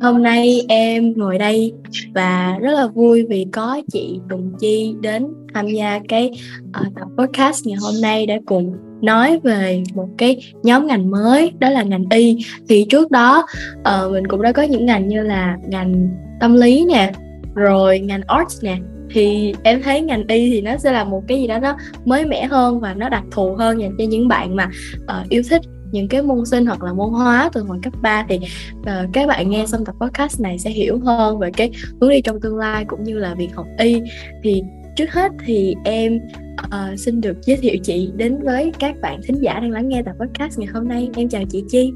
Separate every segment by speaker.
Speaker 1: Hôm nay em ngồi đây và rất là vui vì có chị Tùng Chi đến tham gia cái uh, tập podcast ngày hôm nay để cùng nói về một cái nhóm ngành mới đó là ngành y. Thì trước đó uh, mình cũng đã có những ngành như là ngành tâm lý nè rồi ngành arts nè. Thì em thấy ngành y thì nó sẽ là một cái gì đó nó mới mẻ hơn và nó đặc thù hơn dành cho những bạn mà uh, yêu thích những cái môn sinh hoặc là môn hóa từ hồi cấp 3 thì uh, các bạn nghe xong tập podcast này sẽ hiểu hơn về cái hướng đi trong tương lai cũng như là việc học y. Thì trước hết thì em uh, xin được giới thiệu chị đến với các bạn thính giả đang lắng nghe tập podcast ngày hôm nay. Em chào chị Chi.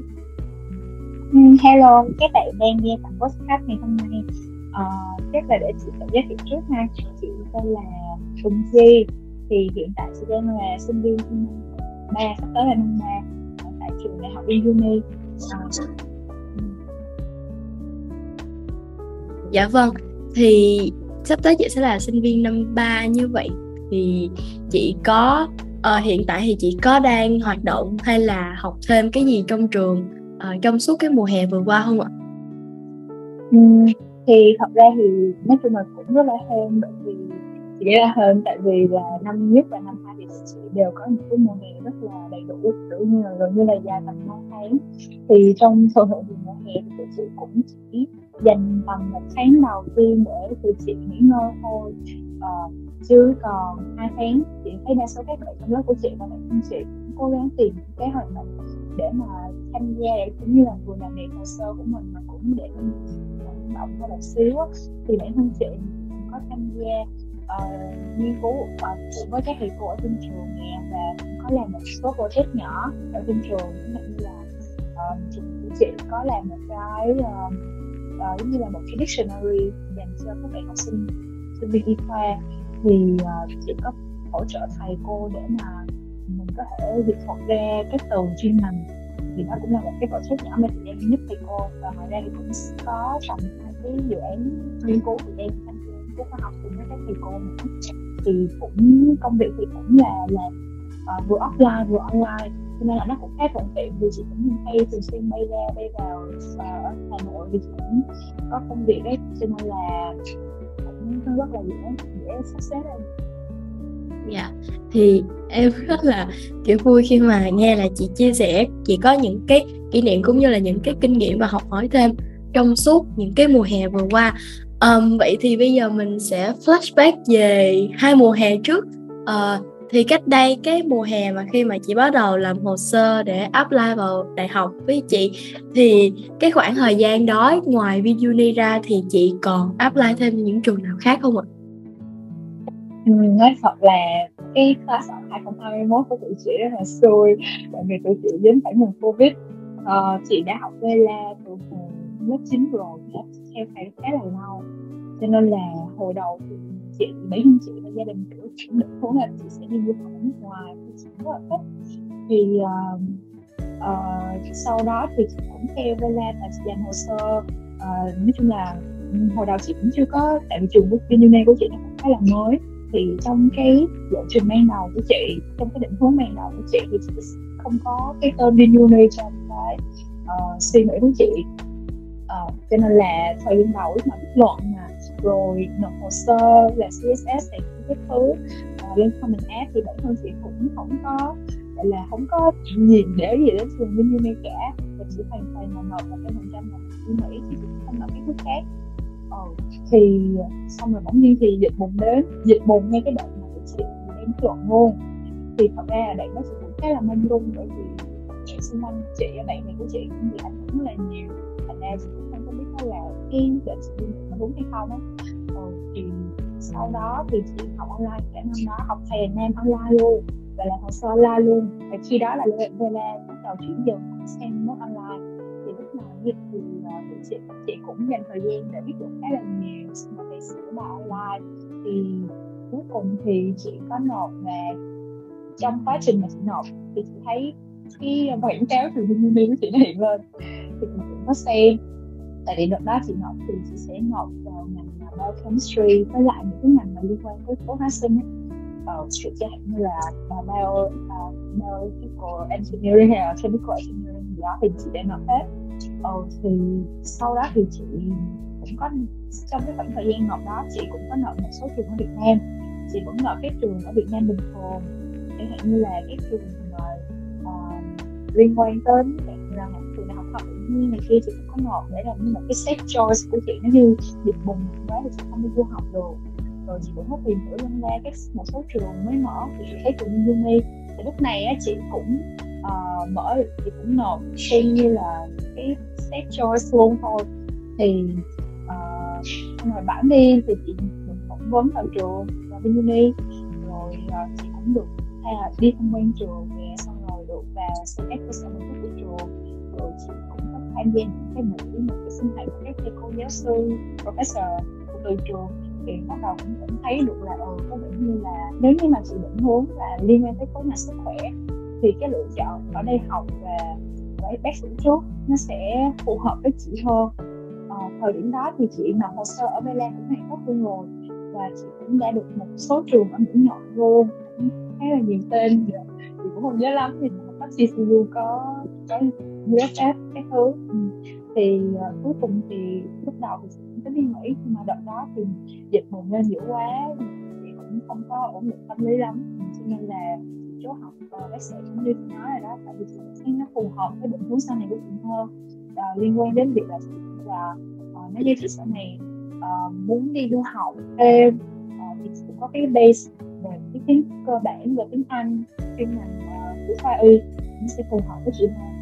Speaker 2: Ừ, hello các bạn đang nghe tập podcast ngày hôm nay. Uh, chắc là để chị tự giới thiệu trước ha. Chị tên là Trung Chi. Thì hiện tại chị đang là sinh viên năm ba sắp tới là năm ba trường đại học Uni uh,
Speaker 1: Dạ vâng thì sắp tới chị sẽ là sinh viên năm ba như vậy. Thì chị có uh, hiện tại thì chị có đang hoạt động hay là học thêm cái gì trong trường uh, trong suốt cái mùa hè vừa qua không ạ?
Speaker 2: Ừ, thì thật ra thì nói chung là cũng rất là hơn bởi vì nghĩ là hơn tại vì là năm nhất và năm chị đều có những cái mùa hè rất là đầy đủ kiểu như là gần như là dài tầm 3 tháng. Thì trong thời hội mùa hè thì tụi chị cũng chỉ dành tầm một tháng đầu tiên để tụi chị nghỉ ngơi thôi. Uh, chứ còn hai tháng chị thấy đa số các bạn trong lớp của chị và bạn thân chị cũng cố gắng tìm cái hoạt động để mà tham gia để cũng như là vừa làm đẹp hồ sơ của mình mà cũng để vận động hơi một xíu thì bản thân chị cũng có tham gia uh, nghiên cứu uh, với các thầy cô ở trên trường nè và cũng có làm một số project nhỏ ở trên trường ví như là uh, chị, chị có làm một cái uh, uh, giống như là một cái dictionary dành cho các bạn học sinh sinh viên y khoa. Thì uh, chị có hỗ trợ thầy cô để mà mình có thể dịch thuật ra các từ chuyên ngành. Thì đó cũng là một cái project nhỏ mà chị đang giúp thầy cô. Và ngoài ra thì cũng có tầm cái dự án nghiên cứu của em tham khoa học cùng với các thầy cô nữa thì cũng công việc thì cũng là làm uh, ờ, vừa offline vừa online. Cho nên là nó cũng khá thuận tiện vì chị cũng hay thường xuyên bay ra bay vào ờ, ở Hà Nội thì cũng có công việc đấy. Cho nên là cũng rất là dễ dễ sắp xếp em
Speaker 1: dạ. Thì em rất là kiểu vui khi mà nghe là chị chia sẻ. Chị có những cái kỷ niệm cũng như là những cái kinh nghiệm và học hỏi thêm trong suốt những cái mùa hè vừa qua um, vậy thì bây giờ mình sẽ flashback về hai mùa hè trước uh, thì cách đây cái mùa hè mà khi mà chị bắt đầu làm hồ sơ để apply vào đại học với chị thì cái khoảng thời gian đó ngoài VUNI ra thì chị còn apply thêm những trường nào khác không ạ?
Speaker 2: Ừ, nói thật là cái class 2021 của tụi chị rất là xui bởi vì tụi chị dính phải mùa Covid uh, chị đã học VELA từ lớp 9 rồi lớp theo thầy khá là lâu. Cho nên là hồi đầu thì chị bản thân chị và gia đình kiểu chuẩn định hướng là chị sẽ đi du học ở nước ngoài thì chị rất là thích. Thì uh, uh, sau đó thì chị cũng theo Vela và dành hồ sơ uh, nói chung là hồi đầu chị cũng chưa có tại vì trường Vinune của chị nó cũng khá là mới. Thì trong cái lộ trình ban đầu của chị trong cái định hướng ban đầu của chị thì chị không có cái tên Vinune trong cái uh, suy nghĩ của chị uh, cho nên là thời gian đầu lúc mà viết luận mà rồi nộp hồ sơ là CSS này cái thứ uh, lên comment app thì bản thân chị cũng không có gọi là không có nhìn để gì đến trường minh như này cả. Và chỉ hoàn toàn là nộp một cái phần trăm là như mỹ thì cũng không nộp cái thứ khác. Ờ, thì xong rồi bỗng nhiên thì dịch bùng đến dịch bùng ngay cái đoạn mà chị em chọn luôn. Thì thật ra là đoạn đó chị cũng khá là manh lung bởi vì chị xung quanh chị và bạn bè của chị cũng bị ảnh hưởng rất là nhiều. Thành ra chị cũng không là cái định sự có đúng hay không á. Ừ, thì sau đó thì chị học online cả năm đó học thầy nam online luôn và làm hồ sơ online luôn. Và khi đó là Vela bắt đầu chuyển dần sang mốt online. Thì lúc nào dịch thì uh, chị chị cũng dành thời gian để viết được khá là nhiều mà thầy sửa bài online. Thì cuối cùng thì chị có nộp và trong quá trình mà chị nộp thì chị thấy cái quảng cáo từ Uni của chị nó hiện lên. Thì chị cũng có xem tại vì đợt đó chị nộp thì chị sẽ nộp vào ngành à, biochemistry với lại những cái ngành mà liên quan tới phố hóa sinh uh, chẳng hạn như là uh, bio à, uh, biological engineering hay là chemical engineering gì đó thì chị đã nộp hết. Uh, thì sau đó thì chị cũng có trong cái khoảng thời gian nộp đó chị cũng có nộp một số trường ở Việt Nam. Chị vẫn nộp các trường ở Việt Nam bình thường chẳng hạn như là các trường mà uh, liên quan tới như này kia chị cũng có nộp để làm như một cái set choice của chị nó như dịch bùng quá thì chị không đi du học được. Rồi chị cũng có tìm hiểu lên ra các một số trường mới mở thì chị thấy trường như Uni thì lúc này á, chị cũng uh, mở chị cũng nộp xem như là cái set choice luôn thôi. Thì uh, xong rồi bản đi thì chị được phỏng vấn vào trường và bên uni. Rồi uh, chị cũng được hay là đi tham quan trường nè xong rồi được vào select của sở phẩm của trường. Rồi chị cũng tham gia những cái buổi một cái sinh hoạt của các thầy cô giáo sư professor của từ trường. Thì bắt đầu cũng cũng thấy được là ừ có vẻ như là nếu như mà chị định hướng là liên quan tới khối ngành sức khỏe thì cái lựa chọn ở đây học và với bác sĩ trước nó sẽ phù hợp với chị hơn. À, thời điểm đó thì chị nộp hồ sơ ở Ba Lan cũng hoàn tất luôn rồi và chị cũng đã được một số trường ở mũi nhọn luôn. Cũng khá là nhiều tên chị cũng không nhớ lắm thì bác CCU có có USF cái thứ. Ừ. thì uh, cuối cùng thì lúc đầu thì cũng tính đi Mỹ nhưng mà đợt đó thì dịch bùng lên dữ quá thì cũng không có ổn định tâm lý lắm. Cho nên là chỗ học uh, bác sĩ cũng như nói rồi đó tại vì thấy nó phù hợp với định hướng sau này của chị hơn. Uh, liên quan đến việc là là ờ, uh, nếu như chị sau này uh, muốn đi du học thêm uh, thì cũng có cái base về cái tiếng cơ bản về tiếng Anh chuyên ngành uh, của khoa y nó sẽ phù hợp với chị hơn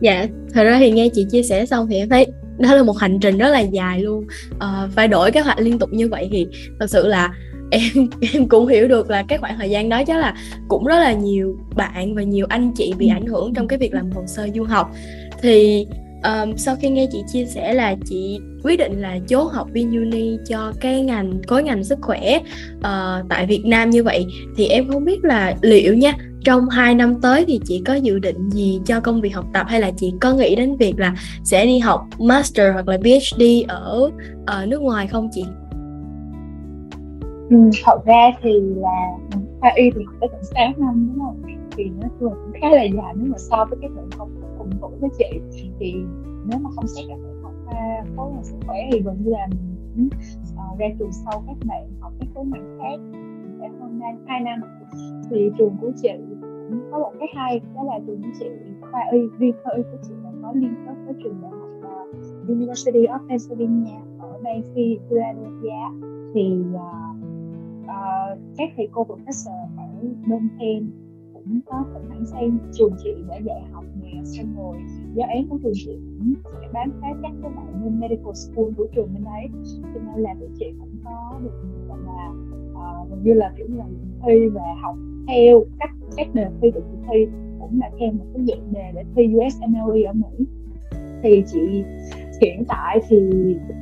Speaker 1: dạ thật ra thì nghe chị chia sẻ xong thì em thấy đó là một hành trình rất là dài luôn. Uh, phải đổi kế hoạch liên tục như vậy thì thật sự là em em cũng hiểu được là cái khoảng thời gian đó chắc là cũng rất là nhiều bạn và nhiều anh chị bị ảnh hưởng trong cái việc làm hồ sơ du học. Thì um, sau khi nghe chị chia sẻ là chị quyết định là chốt học viên uni cho cái ngành khối ngành sức khỏe uh, tại Việt Nam như vậy thì em không biết là liệu nha trong 2 năm tới thì chị có dự định gì cho công việc học tập hay là chị có nghĩ đến việc là sẽ đi học master hoặc là PhD ở, ở nước ngoài không chị?
Speaker 2: Ừ, thật ra thì là khoa y thì học tới tận 6 năm đúng không? Thì nó cũng khá là dài nếu mà so với cái bạn học tuổi với chị. Thì nếu mà không xét các bạn học khoa khối là sức khỏe thì gần như là mình ờ, uh, ra trường sau các bạn học các khối ngành khác. Sẽ hơn năm hai năm thì trường của chị cũng có một cái hay đó là trường của chị khoa y riêng khoa y của chị là có liên kết với trường đại học uh, University of Pennsylvania. Ở bang Philadelphia thì uh, uh, các thầy cô professor ở bên em cũng có thỉnh thoảng sang trường chị để dạy học xong rồi. Giáo án của trường chị cũng sẽ bám sát chắc với lại bên medical school của trường bên đấy. Cho nên là tụi chị cũng có được gọi là uh, gần như là kiểu là thi và học theo cách các đề thi của chị thi. Cũng là theo một cái dạng đề để thi USMLE ở Mỹ. Thì chị hiện tại thì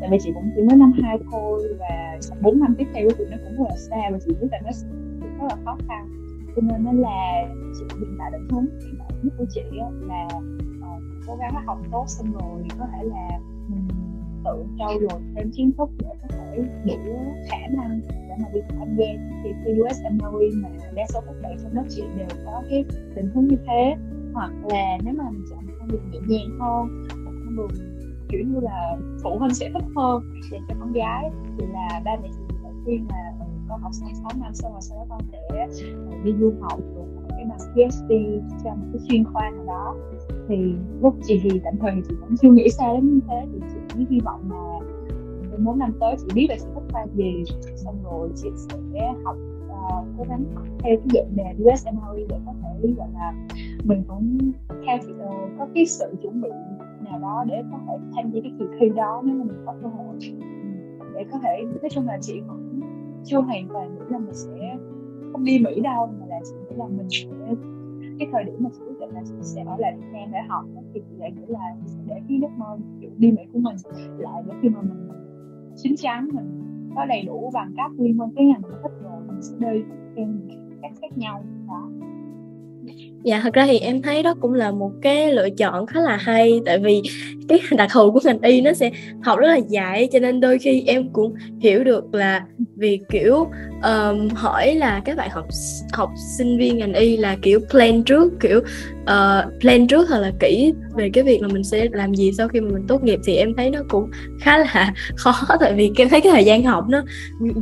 Speaker 2: tại vì chị cũng chỉ mới năm hai thôi và bốn năm tiếp theo của chị nó cũng rất là xa và chị biết là nó rất là khó khăn cho nên nó là chị hiện tại định hướng hiện tại nhất của chị là uh, cố gắng học tốt xong rồi có thể là mình tự trau dồi thêm kiến thức để có thể đủ khả năng để mà đi tham gia thì us USMLE mà đa số các bạn trong lớp chị đều có cái định hướng như thế. Hoặc là nếu mà mình chọn một con đường nhẹ nhàng hơn một con đường kiểu như là phụ huynh sẽ thích hơn dành cho con gái thì là ba mẹ chị đầu tiên là con học xong 6 năm xong rồi sau đó con sẽ ờ, đi du học rồi cái bằng PhD trong một cái chuyên khoa nào đó. Thì lúc chị thì tạm thời thì chị cũng chưa nghĩ xa đến như thế thì chị chỉ hy vọng là trong bốn năm tới chị biết là chị thích khoa gì xong rồi chị sẽ học uh, cố gắng theo cái dạng đề USMLE để có thể gọi là mình cũng theo uh, có cái sự chuẩn bị nào đó để có thể tham gia cái kỳ thi đó nếu mà mình có cơ hội. Ừ, để có thể nói chung là chị cũng chưa hoàn toàn nghĩ là mình sẽ không đi Mỹ đâu, mà là chỉ nghĩ là mình sẽ, cái thời điểm mà chị quyết định là chị sẽ ở lại Việt Nam để học thì chị lại nghĩ là chị sẽ để cái giấc mơ đi Mỹ của mình lại để khi mà mình chín chắn, mình có đầy đủ bằng cấp liên quan tới ngành mình thích rồi, mình sẽ đi em các khác nhau, đó.
Speaker 1: Dạ thật ra thì em thấy đó cũng là một cái lựa chọn khá là hay, tại vì cái đặc thù của ngành y nó sẽ học rất là dài cho nên đôi khi em cũng hiểu được là vì kiểu um, hỏi là các bạn học học sinh viên ngành y là kiểu plan trước kiểu uh, plan trước thật là kỹ về cái việc là mình sẽ làm gì sau khi mà mình tốt nghiệp thì em thấy nó cũng khá là khó tại vì em thấy cái thời gian học nó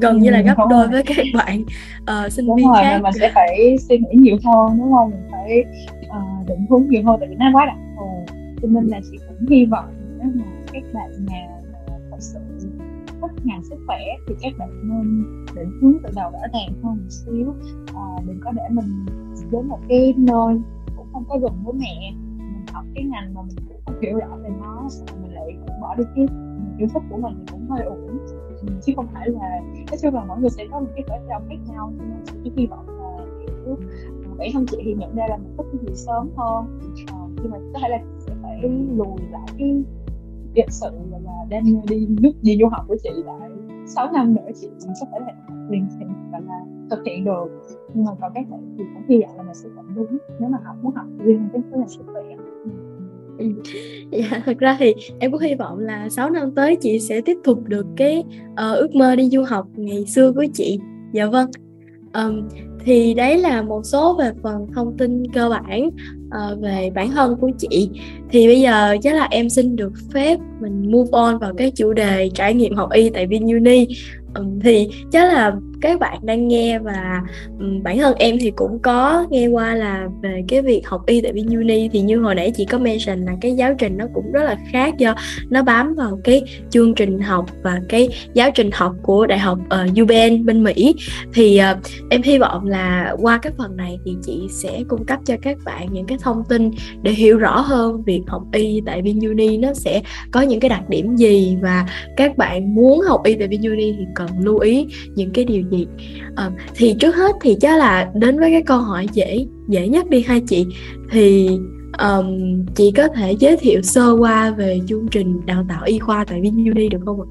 Speaker 1: gần như là gấp đôi với các bạn uh, sinh
Speaker 2: đúng
Speaker 1: viên
Speaker 2: rồi,
Speaker 1: khác.
Speaker 2: mình sẽ phải suy nghĩ nhiều hơn đúng không? Mình phải uh, định hướng nhiều hơn tại vì nó quá đặc thù. Cho nên là chị cũng hy vọng nếu mà các bạn nào thật sự thích ngành sức khỏe thì các bạn nên định hướng từ đầu rõ ràng hơn một xíu. À, đừng có để mình đến một cái nơi cũng không có gần với mẹ. Mình học cái ngành mà mình cũng không hiểu rõ về nó xong mình lại cũng bỏ đi cái yêu thích của mình cũng hơi uổng. Ừ, chứ không phải là nói chung là mọi người sẽ có một cái khởi đầu khác nhau cho nên chị chỉ hy vọng là kiểu à, bản thân chị thì nhận ra là mình thích cái gì sớm hơn. À, nhưng mà có thể là phải lùi lại cái việc sự là đang đi nước đi du học của chị lại 6 năm nữa chị có thể là liền thì gọi là thực hiện được nhưng mà còn các bạn thì cũng hy vọng là mình sẽ tận đúng nếu mà học muốn học riêng cái cái là sức khỏe
Speaker 1: Ừ. Dạ, thật ra thì em cũng hy vọng là 6 năm tới chị sẽ tiếp tục được cái uh, ước mơ đi du học ngày xưa của chị. Dạ vâng. Um, thì đấy là một số về phần thông tin cơ bản uh, về bản thân của chị. Thì bây giờ chắc là em xin được phép mình move on vào cái chủ đề trải nghiệm học y tại VinUni. Um, thì chắc là các bạn đang nghe và um, bản thân em thì cũng có nghe qua là về cái việc học y tại VinUni thì như hồi nãy chị có mention là cái giáo trình nó cũng rất là khác do nó bám vào cái chương trình học và cái giáo trình học của đại học ờ, uh, UBN bên Mỹ thì uh, em hy vọng là qua cái phần này thì chị sẽ cung cấp cho các bạn những cái thông tin để hiểu rõ hơn việc học y tại VinUni nó sẽ có những cái đặc điểm gì và các bạn muốn học y tại VinUni thì cần lưu ý những cái điều gì à, thì trước hết thì chắc là đến với cái câu hỏi dễ dễ nhất đi hai chị thì um, chị có thể giới thiệu sơ qua về chương trình đào tạo y khoa tại VinUni được không ạ?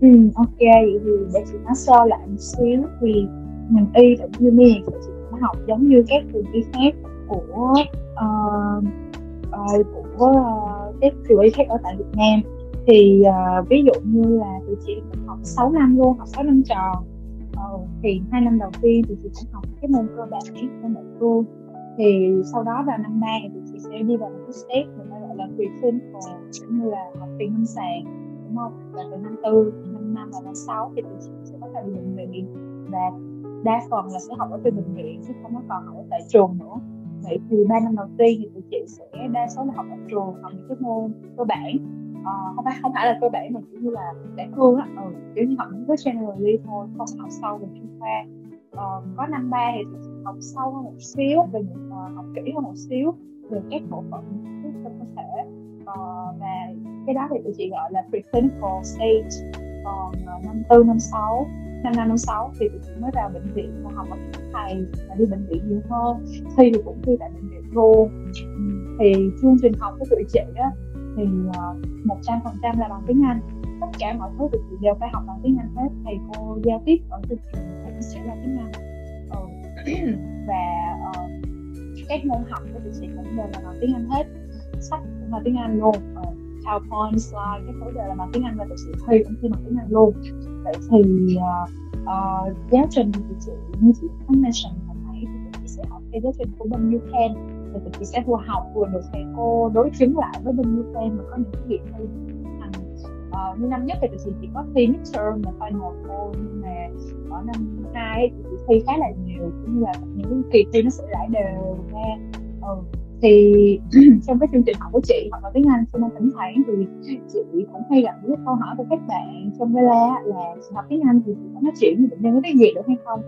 Speaker 2: Ừ, ok, vậy thì để chị nói sơ lại một xíu vì ngành y tại VinUni chỉ học giống như các trường y khác của uh, uh, của uh, các trường y khác ở tại Việt Nam. Thì uh, ví dụ như là tụi chị cũng học 6 năm luôn học 6 năm tròn. Uh, thì hai năm đầu tiên thì chị cũng học cái môn cơ bản môn đại luôn. Thì sau đó vào năm ba thì chị sẽ đi vào một cái step người ta gọi là preclinical cũng như là học tiền lâm sàng đúng không? Và từ năm tư năm năm và năm sáu thì tụi chị sẽ bắt đầu đi về và đa phần là sẽ học ở trên bệnh viện chứ không có còn học ở tại trường nữa. Vậy thì ba năm đầu tiên thì tụi chị sẽ đa số là học ở trường học những cái môn cơ bản. À, không phải không phải là cơ bản mà kiểu như là đại cương á ừ, kiểu như học những cái generally thôi không học sâu về chuyên khoa. À, có năm ba thì học sâu hơn một xíu về những uh, ờ, học kỹ hơn một xíu về các bộ phận trong cơ thể. Uh, và cái đó thì tụi chị gọi là preclinical stage. Còn uh, năm tư năm sáu năm năm năm sáu thì tụi chị mới vào bệnh viện và học ở các thầy và đi bệnh viện nhiều hơn. Thi thì cũng thi tại bệnh viện luôn thì chương trình học của tụi chị á thì ờ, một trăm phần trăm là bằng tiếng Anh. Tất cả mọi thứ tụi chị đều phải học bằng tiếng Anh hết. Thầy cô giao tiếp ở trên trường cũng sẽ là tiếng Anh. Ừ. và uh, các môn học của tụi chị cũng đều là bằng tiếng Anh hết. Sách cũng là tiếng Anh luôn. Uh, PowerPoint slide các thứ đều là bằng tiếng Anh và thực sự thi cũng thi bằng tiếng Anh luôn. Vậy thì à, à, uh, uh, giáo trình thì chị như chị có mention hồi nãy thì chị sẽ học cái giáo trình của bên UPenn thì tụi chị sẽ vừa học vừa được thầy cô đối chứng lại với bên UPenn mà có những cái điểm thi thành uh, như năm nhất thì tụi chị chỉ có thi midterm và final thôi nhưng mà ở năm hai thì chị thi khá là nhiều cũng như là những cái kỳ thi nó sẽ rải đều ra ừ thì trong cái chương trình học của chị hoặc là tiếng Anh cho nên thỉnh thoảng thì chị cũng hay gặp những câu hỏi của các bạn trong cái la là chị học tiếng Anh thì chị có nói chuyện với bệnh nhân có cái gì được hay không?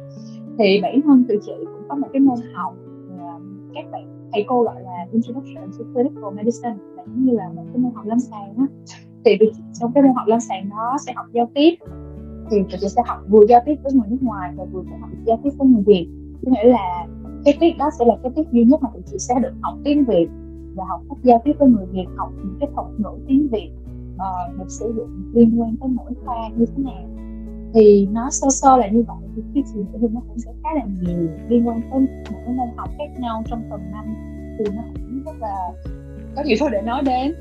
Speaker 2: Thì bản thân tụi chị cũng có một cái môn học các bạn, thầy cô gọi là introduction to clinical medicine, là giống như là một cái môn học lâm sàng á. Thì trong cái môn học lâm sàng đó sẽ học giao tiếp. Thì tụi chị sẽ học vừa giao tiếp với người nước ngoài và vừa phải học giao tiếp với người việt. Có nghĩa là cái tiết đó sẽ là cái tiết duy nhất mà tụi chị sẽ được học tiếng Việt và học cách giao tiếp với người Việt học những cái thuật ngữ tiếng Việt uh, được sử dụng liên quan tới mỗi khoa như thế nào. Thì nó sơ sơ là như vậy thì cái chuyện thì nó cũng sẽ khá là nhiều liên quan tới mỗi môn học khác nhau trong tuần năm thì nó cũng rất là có nhiều thứ để nói đến.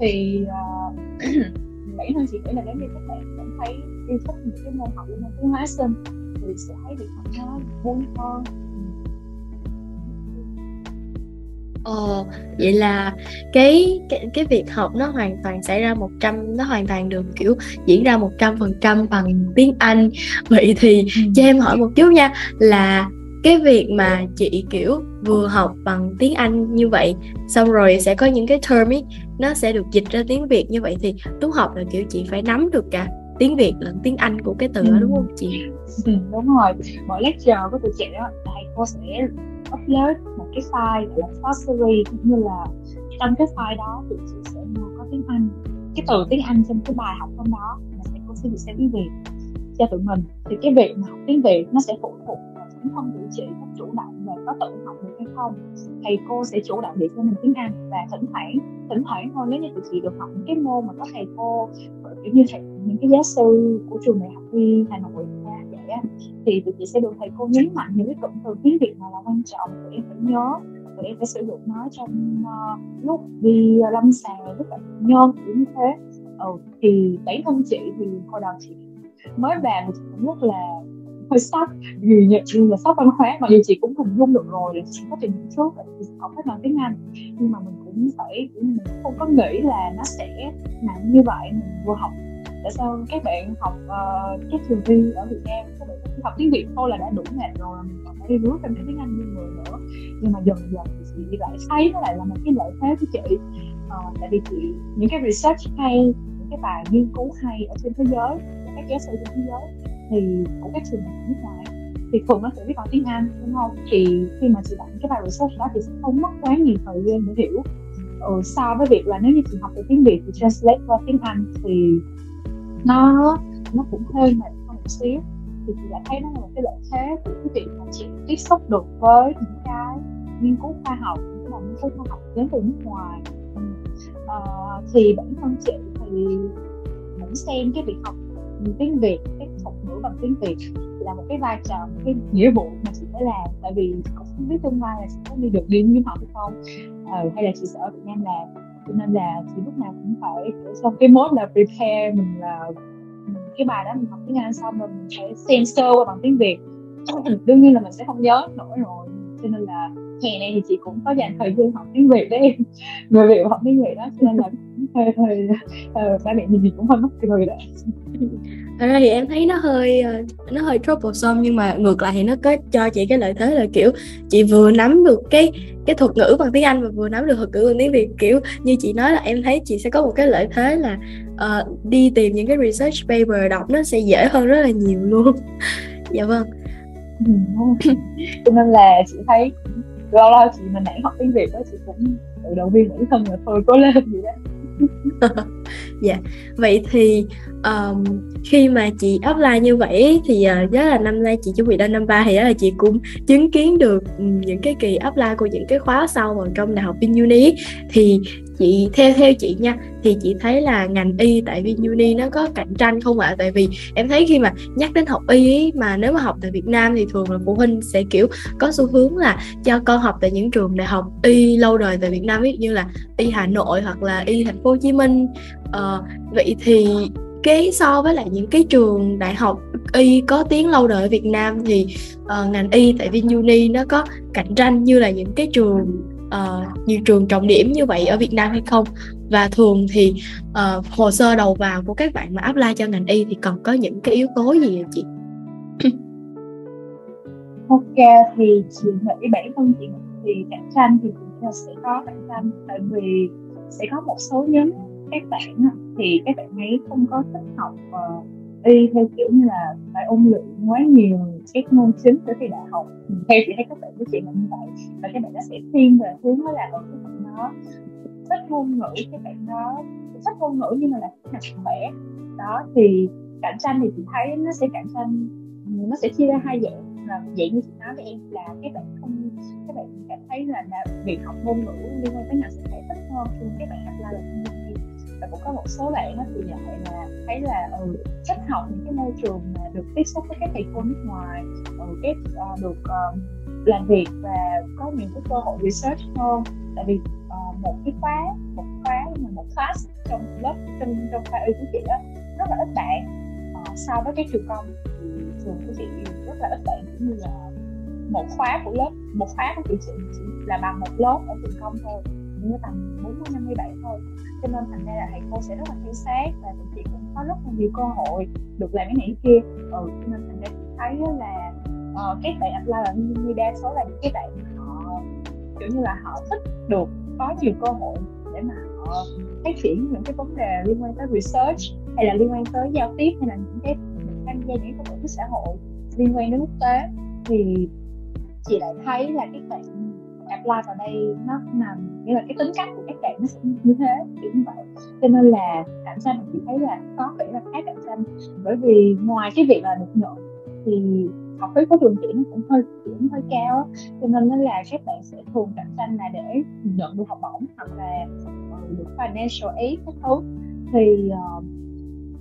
Speaker 2: Thì uh, bản thân chị nghĩ là nếu như các bạn cảm thấy yêu thích những cái môn học liên quan tới hóa sinh thì sẽ thấy việc học nó vui hơn.
Speaker 1: Ờ, vậy là cái cái cái việc học nó hoàn toàn xảy ra 100 nó hoàn toàn được kiểu diễn ra 100% bằng tiếng Anh. Vậy thì ừ. cho em hỏi một chút nha là cái việc mà chị kiểu vừa học bằng tiếng Anh như vậy xong rồi sẽ có những cái term ấy nó sẽ được dịch ra tiếng Việt như vậy thì tú học là kiểu chị phải nắm được cả tiếng Việt lẫn tiếng Anh của cái từ đó đúng không chị?
Speaker 2: Ừ, đúng rồi. Mỗi lecture của tụi chị đó thầy cô sẽ upload cái file gọi là glossary cũng như là trong cái file đó tụi chị sẽ mua có tiếng Anh. Cái từ tiếng Anh trong cái bài học trong đó mà thầy cô sẽ tiếng Việt cho tụi mình. Thì cái việc mà học tiếng Việt nó sẽ phụ thuộc vào bản thân tụi chị có chủ động và có tự học được hay không. Thầy cô sẽ chủ động để cho mình tiếng Anh và thỉnh thoảng thỉnh thoảng thôi nếu như tụi chị được học những cái môn mà có thầy cô, kiểu như thầy, những cái giáo sư của trường đại học y Hà Nội á thì tụi chị sẽ được thầy cô nhấn mạnh những cái cụm từ tiếng Việt nào là quan trọng. Tụi em phải nhớ tụi em phải sử dụng nó trong uh, lúc đi uh, lâm sàng lúc gặp nhân cũng như thế. Ừ, thì bản thân chị thì hồi đầu chị mới vào thì cũng rất là hơi sốc vì nhận như là sốc văn hóa mà dù chị cũng hình dung được rồi là chị có trình những trước là chị học hết bằng tiếng Anh. Nhưng mà mình cũng phải mình không có nghĩ là nó sẽ nặng như vậy mình vừa học tại sao các bạn học uh, các trường thi ở Việt Nam các bạn học tiếng Việt thôi là đã đủ mệt rồi mình còn phải đi rước thêm tiếng Anh như người nữa. Nhưng mà dần dần thì chị lại thấy nó lại là một cái lợi thế của chị. Uh, tại vì chị những cái research hay những cái bài nghiên cứu hay ở trên thế giới các giáo sư trên thế giới thì của các trường đại học nước ngoài thì thường nó sẽ viết bằng tiếng Anh đúng không? Thì khi mà chị đọc cái bài research đó thì sẽ không mất quá nhiều thời gian để hiểu. Ừ, so với việc là nếu như chị học được tiếng Việt thì translate qua tiếng Anh thì nó nó cũng hơi mệt hơn một xíu. Thì chị đã thấy nó là một cái lợi thế của cái việc mà chị tiếp xúc được với những cái nghiên cứu khoa học những cái nghiên cứu khoa học đến từ nước ngoài. À, thì bản thân chị thì cũng xem cái việc học tiếng Việt cái thuật ngữ bằng tiếng Việt là một cái vai trò một cái nghĩa vụ mà chị phải làm. Tại vì cũng không biết tương lai là chị có đi được đi như học hay không. Ừ, hay là chị sẽ ở Việt Nam làm cho nên là chị lúc nào cũng phải xong cái mode là prepare mình là cái bài đó mình học tiếng Anh xong rồi mình phải xem sơ qua bằng tiếng Việt. Đương nhiên là mình sẽ không nhớ nổi rồi cho nên là hè này thì chị cũng có dành thời gian học tiếng Việt đấy người Việt học tiếng Việt đó cho nên là hơi hơi uh, ba mẹ nhìn mình cũng hơi mắc cười đấy.
Speaker 1: Thật ra thì em thấy nó hơi ờ, nó hơi troublesome nhưng mà ngược lại thì nó có cho chị cái lợi thế là kiểu chị vừa nắm được cái cái thuật ngữ bằng tiếng Anh và vừa nắm được thuật ngữ bằng tiếng Việt. Kiểu như chị nói là em thấy chị sẽ có một cái lợi thế là uh, đi tìm những cái research paper đọc nó sẽ dễ hơn rất là nhiều luôn. Dạ vâng
Speaker 2: cho nên là chị thấy lâu lâu chị mà nãy học tiếng Việt đó chị cũng tự động viên bản thân là thôi cố lên gì đó.
Speaker 1: Dạ. Vậy thì um, khi mà chị apply như vậy thì ờ, uh, rất là năm nay chị chuẩn bị lên năm ba thì đó là chị cũng chứng kiến được những cái kỳ apply của những cái khóa sau vào trong đại học VinUni thì chị theo theo chị nha thì chị thấy là ngành y tại VinUni nó có cạnh tranh không ạ? À? Tại vì em thấy khi mà nhắc đến học y ấy, mà nếu mà học tại Việt Nam thì thường là phụ huynh sẽ kiểu có xu hướng là cho con học tại những trường đại học y lâu đời tại Việt Nam ví dụ như là y Hà Nội hoặc là y Thành phố Hồ Chí Minh. Uh, vậy thì cái so với lại những cái trường đại học y có tiếng lâu đời ở Việt Nam thì uh, ngành y tại VinUni nó có cạnh tranh như là những cái trường uh, nhiều trường trọng điểm như vậy ở Việt Nam hay không và thường thì uh, hồ sơ đầu vào của các bạn mà apply cho ngành y thì cần có những cái yếu tố gì vậy chị?
Speaker 2: ok thì chị nghĩ bản thân chị thì cạnh tranh thì cũng sẽ có cạnh tranh tại vì sẽ có một số nhóm các bạn thì các bạn ấy không có thích học uh, y theo kiểu như là phải ôn luyện quá nhiều các môn chính tới thi đại học. Theo chị thấy các bạn của chị là như vậy. Và các bạn nó sẽ thiên về hướng đó là ở cái bạn nó thích ngôn ngữ các bạn nó thích ngôn ngữ nhưng mà là thích mạnh khỏe. Đó thì cạnh tranh thì chị thấy nó sẽ cạnh tranh nó sẽ chia ra hai dạng. Là vậy như chị nói với em là các bạn không các bạn cảm thấy là, là việc học ngôn ngữ liên quan tới ngành sẽ thể thích hơn khi các bạn apply là và cũng có một số bạn nó thì nhận là thấy là ừ, thích học những cái môi trường mà được tiếp xúc với các thầy cô nước ngoài ừ, cái uh, được uh, làm việc và có những cái cơ hội research hơn. Tại vì uh, một cái khóa một khóa mà một class trong lớp trong trong khoa y của chị đó rất là ít bạn uh, so với cái trường công. Thì trường của chị rất là ít bạn cũng như là một khóa của lớp một khóa của chị chỉ là bằng một lớp ở trường công thôi như tầm bốn mươi năm mươi bạn thôi. Cho nên thành ra là thầy cô sẽ rất là thiếu sát và tụi chị cũng có rất là nhiều cơ hội được làm cái này cái kia. Ừ cho nên thành ra chị thấy là uh, các bạn apply là như đa số là những cái bạn họ kiểu như là họ thích được có nhiều cơ hội để mà họ phát triển những cái vấn đề liên quan tới research hay là liên quan tới giao tiếp hay là những cái tham gia những cái tổ chức xã hội liên quan đến quốc tế. Thì chị lại thấy là các bạn apply vào đây nó nằm nghĩa là cái tính cách của các bạn nó sẽ như thế kiểu như vậy. Cho nên là cạnh xanh chị thấy là có vẻ là khá cạnh tranh. Bởi vì ngoài cái việc là được nhận thì học phí của trường chị nó cũng hơi cũng hơi cao cho nên nó là các bạn sẽ thường cạnh tranh là để nhận được học bổng hoặc là ờ, được financial aid các thứ. Thì uh,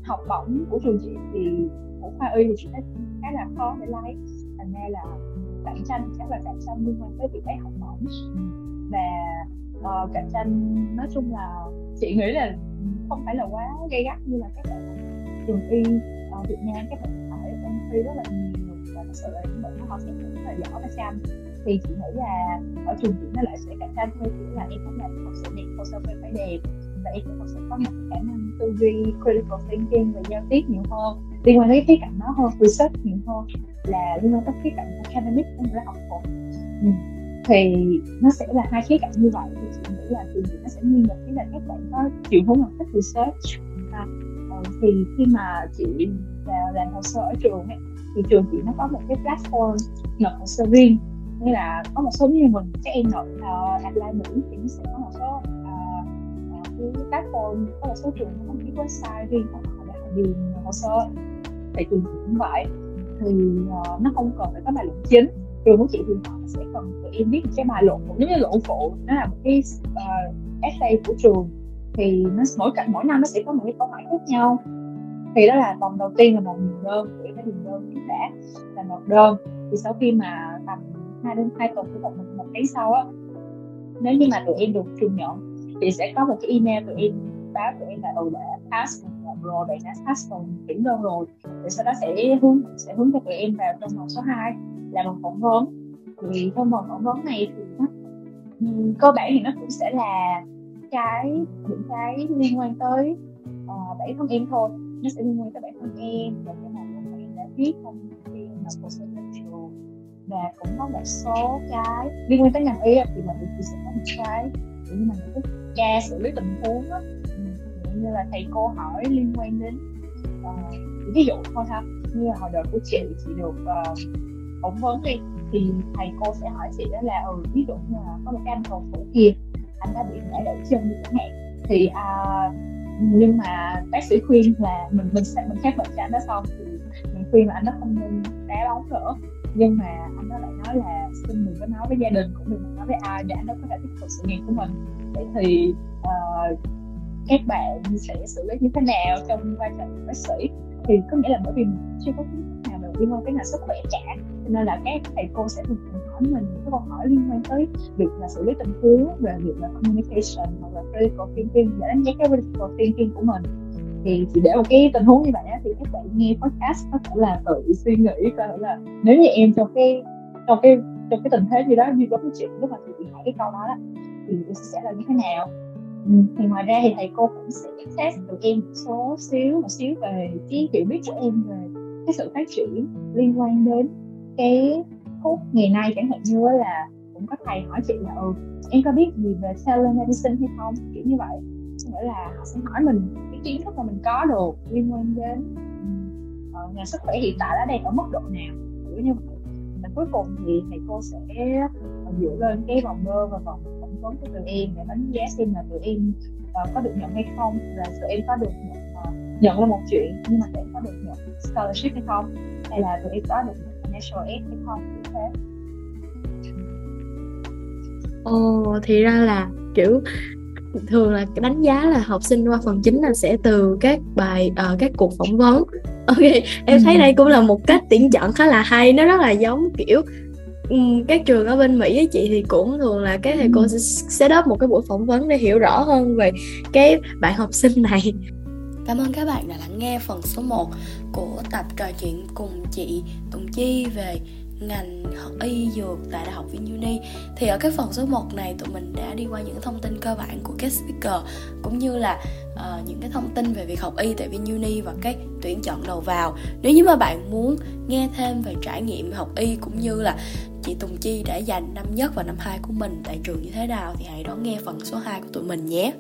Speaker 2: học bổng của trường chị thì của khoa y thì chị thấy khá là khó để lấy. Thành ra là cạnh tranh chắc là cạnh tranh liên quan tới việc lấy học bổng. Và uh, cạnh tranh nói chung là chị nghĩ là không phải là quá gay gắt như là các bạn trường y ở Việt Nam. Các bạn phải ôn thi rất là nhiều và thật sự là những bạn họ sẽ rất là giỏi và chăm thì chị nghĩ là ở trường chị nó lại sẽ cạnh tranh theo kiểu là em phải làm học sẽ đẹp hồ sơ phải phải đẹp và em cũng sẽ có một khả năng tư duy critical thinking và giao tiếp nhiều hơn. Liên quan tới cái khía cạnh đó hơn research nhiều hơn là liên quan tới khía cạnh academic cũng là học thuật. Ừ thì nó sẽ là hai khía cạnh như vậy. Thì chị nghĩ là từ nó sẽ nghiêng về cái là các bạn có chịu hướng là cách research à, thì khi mà chị vào làm hồ sơ ở trường ấy, thì trường chị nó có một cái platform nộp hồ sơ riêng. Như là có một số như mình các em nộp uh, ờ, apply mỹ thì nó sẽ có một số uh, cái platform có một số trường có một cái website riêng của họ để họ điền hồ sơ tại trường cũng vậy. Thì uh, nó không cần phải có bài luận chính trường của chị thì họ sẽ cần tụi em viết một cái bài luận giống như luận phụ nó là một cái uh, essay của trường. Thì nó mỗi cạnh mỗi năm nó sẽ có một cái câu hỏi khác nhau. Thì đó là vòng đầu tiên là một điền đơn tụi em phải điền đơn trước đã là nộp đơn. Thì sau khi mà tầm hai đến hai tuần của một một tháng sau á nếu như mà tụi em được trường nhận thì sẽ có một cái email tụi em báo tụi em là ừ đã pass rồi bạn đã pass phần chuyển đơn rồi thì sau đó sẽ hướng sẽ hướng cho tụi em vào trong vòng số 2 là một phỏng vấn. Thì trong vòng phỏng vấn này thì nó ừ, cơ bản thì nó cũng sẽ là cái những cái liên quan tới uh, bản thân em thôi. Nó sẽ liên quan tới bản thân em và cái mà em đã viết trong khi là làm hồ trường và cũng có một số cái liên quan tới ngành y thì mình cũng sẽ có một cái như mà những cái ca xử lý tình huống đó, như là thầy cô hỏi liên quan đến uh, ví dụ thôi ha như là hồi đợt của chị chị được uh, phỏng vấn đi thì thầy cô sẽ hỏi chị đó là ừ ví dụ như là có một cái anh cầu thủ kia anh đã bị ngã đẩy chân như chẳng hạn thì uh, nhưng mà bác sĩ khuyên là mình mình sẽ mình khép bệnh cho anh đó xong thì mình khuyên là anh đó không nên đá bóng nữa. Nhưng mà anh đó lại nói là xin đừng có nói với gia đình cũng đừng nói với ai để anh đó có thể tiếp tục sự nghiệp của mình. Vậy thì uh, các bạn sẽ xử lý như thế nào trong vai trò bác sĩ. Thì có nghĩa là bởi vì mình chưa có kiến thức nào về liên quan tới nào sức khỏe cả cho nên là các thầy cô sẽ thường thường hỏi mình những cái câu hỏi liên quan tới việc là xử lý tình huống về việc là communication hoặc là critical thinking để đánh giá cái critical thinking của mình. Thì chỉ để một cái tình huống như vậy á, thì các bạn nghe podcast có thể là tự suy nghĩ coi là nếu như em trong cái trong cái trong cái tình thế gì đó như giống cái chuyện lúc mà chị hỏi cái câu đó, đó thì sẽ là như thế nào? Ừ, thì ngoài ra thì thầy cô cũng sẽ test tụi em một số xíu một xíu về cái hiểu biết của em về cái sự phát triển liên quan đến cái thuốc ngày nay. Chẳng hạn như là cũng có thầy hỏi chị là ừ em có biết gì về telemedicine hay không? Kiểu như vậy. Nghĩa là họ sẽ hỏi mình cái kiến thức mà mình có được liên quan đến ừ, ờ, uh, ngành sức khỏe hiện tại đã đang ở mức độ nào. Kiểu như vậy. Và cuối cùng thì thầy cô sẽ ờ, dựa lên cái vòng đơn và vòng vấn của tụi em. để đánh giá xem là tụi em uh, có được nhận hay không và tụi em có được nhận uh, nhận là một chuyện nhưng mà tụi em có được nhận scholarship hay không? Hay là tụi em có được nhận special ed hay không? Như thế.
Speaker 1: Ồ, thì ra là kiểu thường là đánh giá là học sinh qua phần chính là sẽ từ các bài uh, các cuộc phỏng vấn. Ok em thấy đây cũng là một cách tuyển chọn khá là hay nó rất là giống kiểu các trường ở bên Mỹ ấy chị thì cũng thường là các thầy cô sẽ set up một cái buổi phỏng vấn để hiểu rõ hơn về cái bạn học sinh này.
Speaker 3: Cảm ơn các bạn đã lắng nghe phần số 1 của tập trò chuyện cùng chị Tùng Chi về ngành y dược tại Đại học VinUni thì ở cái phần số 1 này tụi mình đã đi qua những thông tin cơ bản của các speaker cũng như là uh, những cái thông tin về việc học y tại VinUni và cái tuyển chọn đầu vào. Nếu như mà bạn muốn nghe thêm về trải nghiệm học y cũng như là chị Tùng Chi đã dành năm nhất và năm hai của mình tại trường như thế nào thì hãy đón nghe phần số 2 của tụi mình nhé.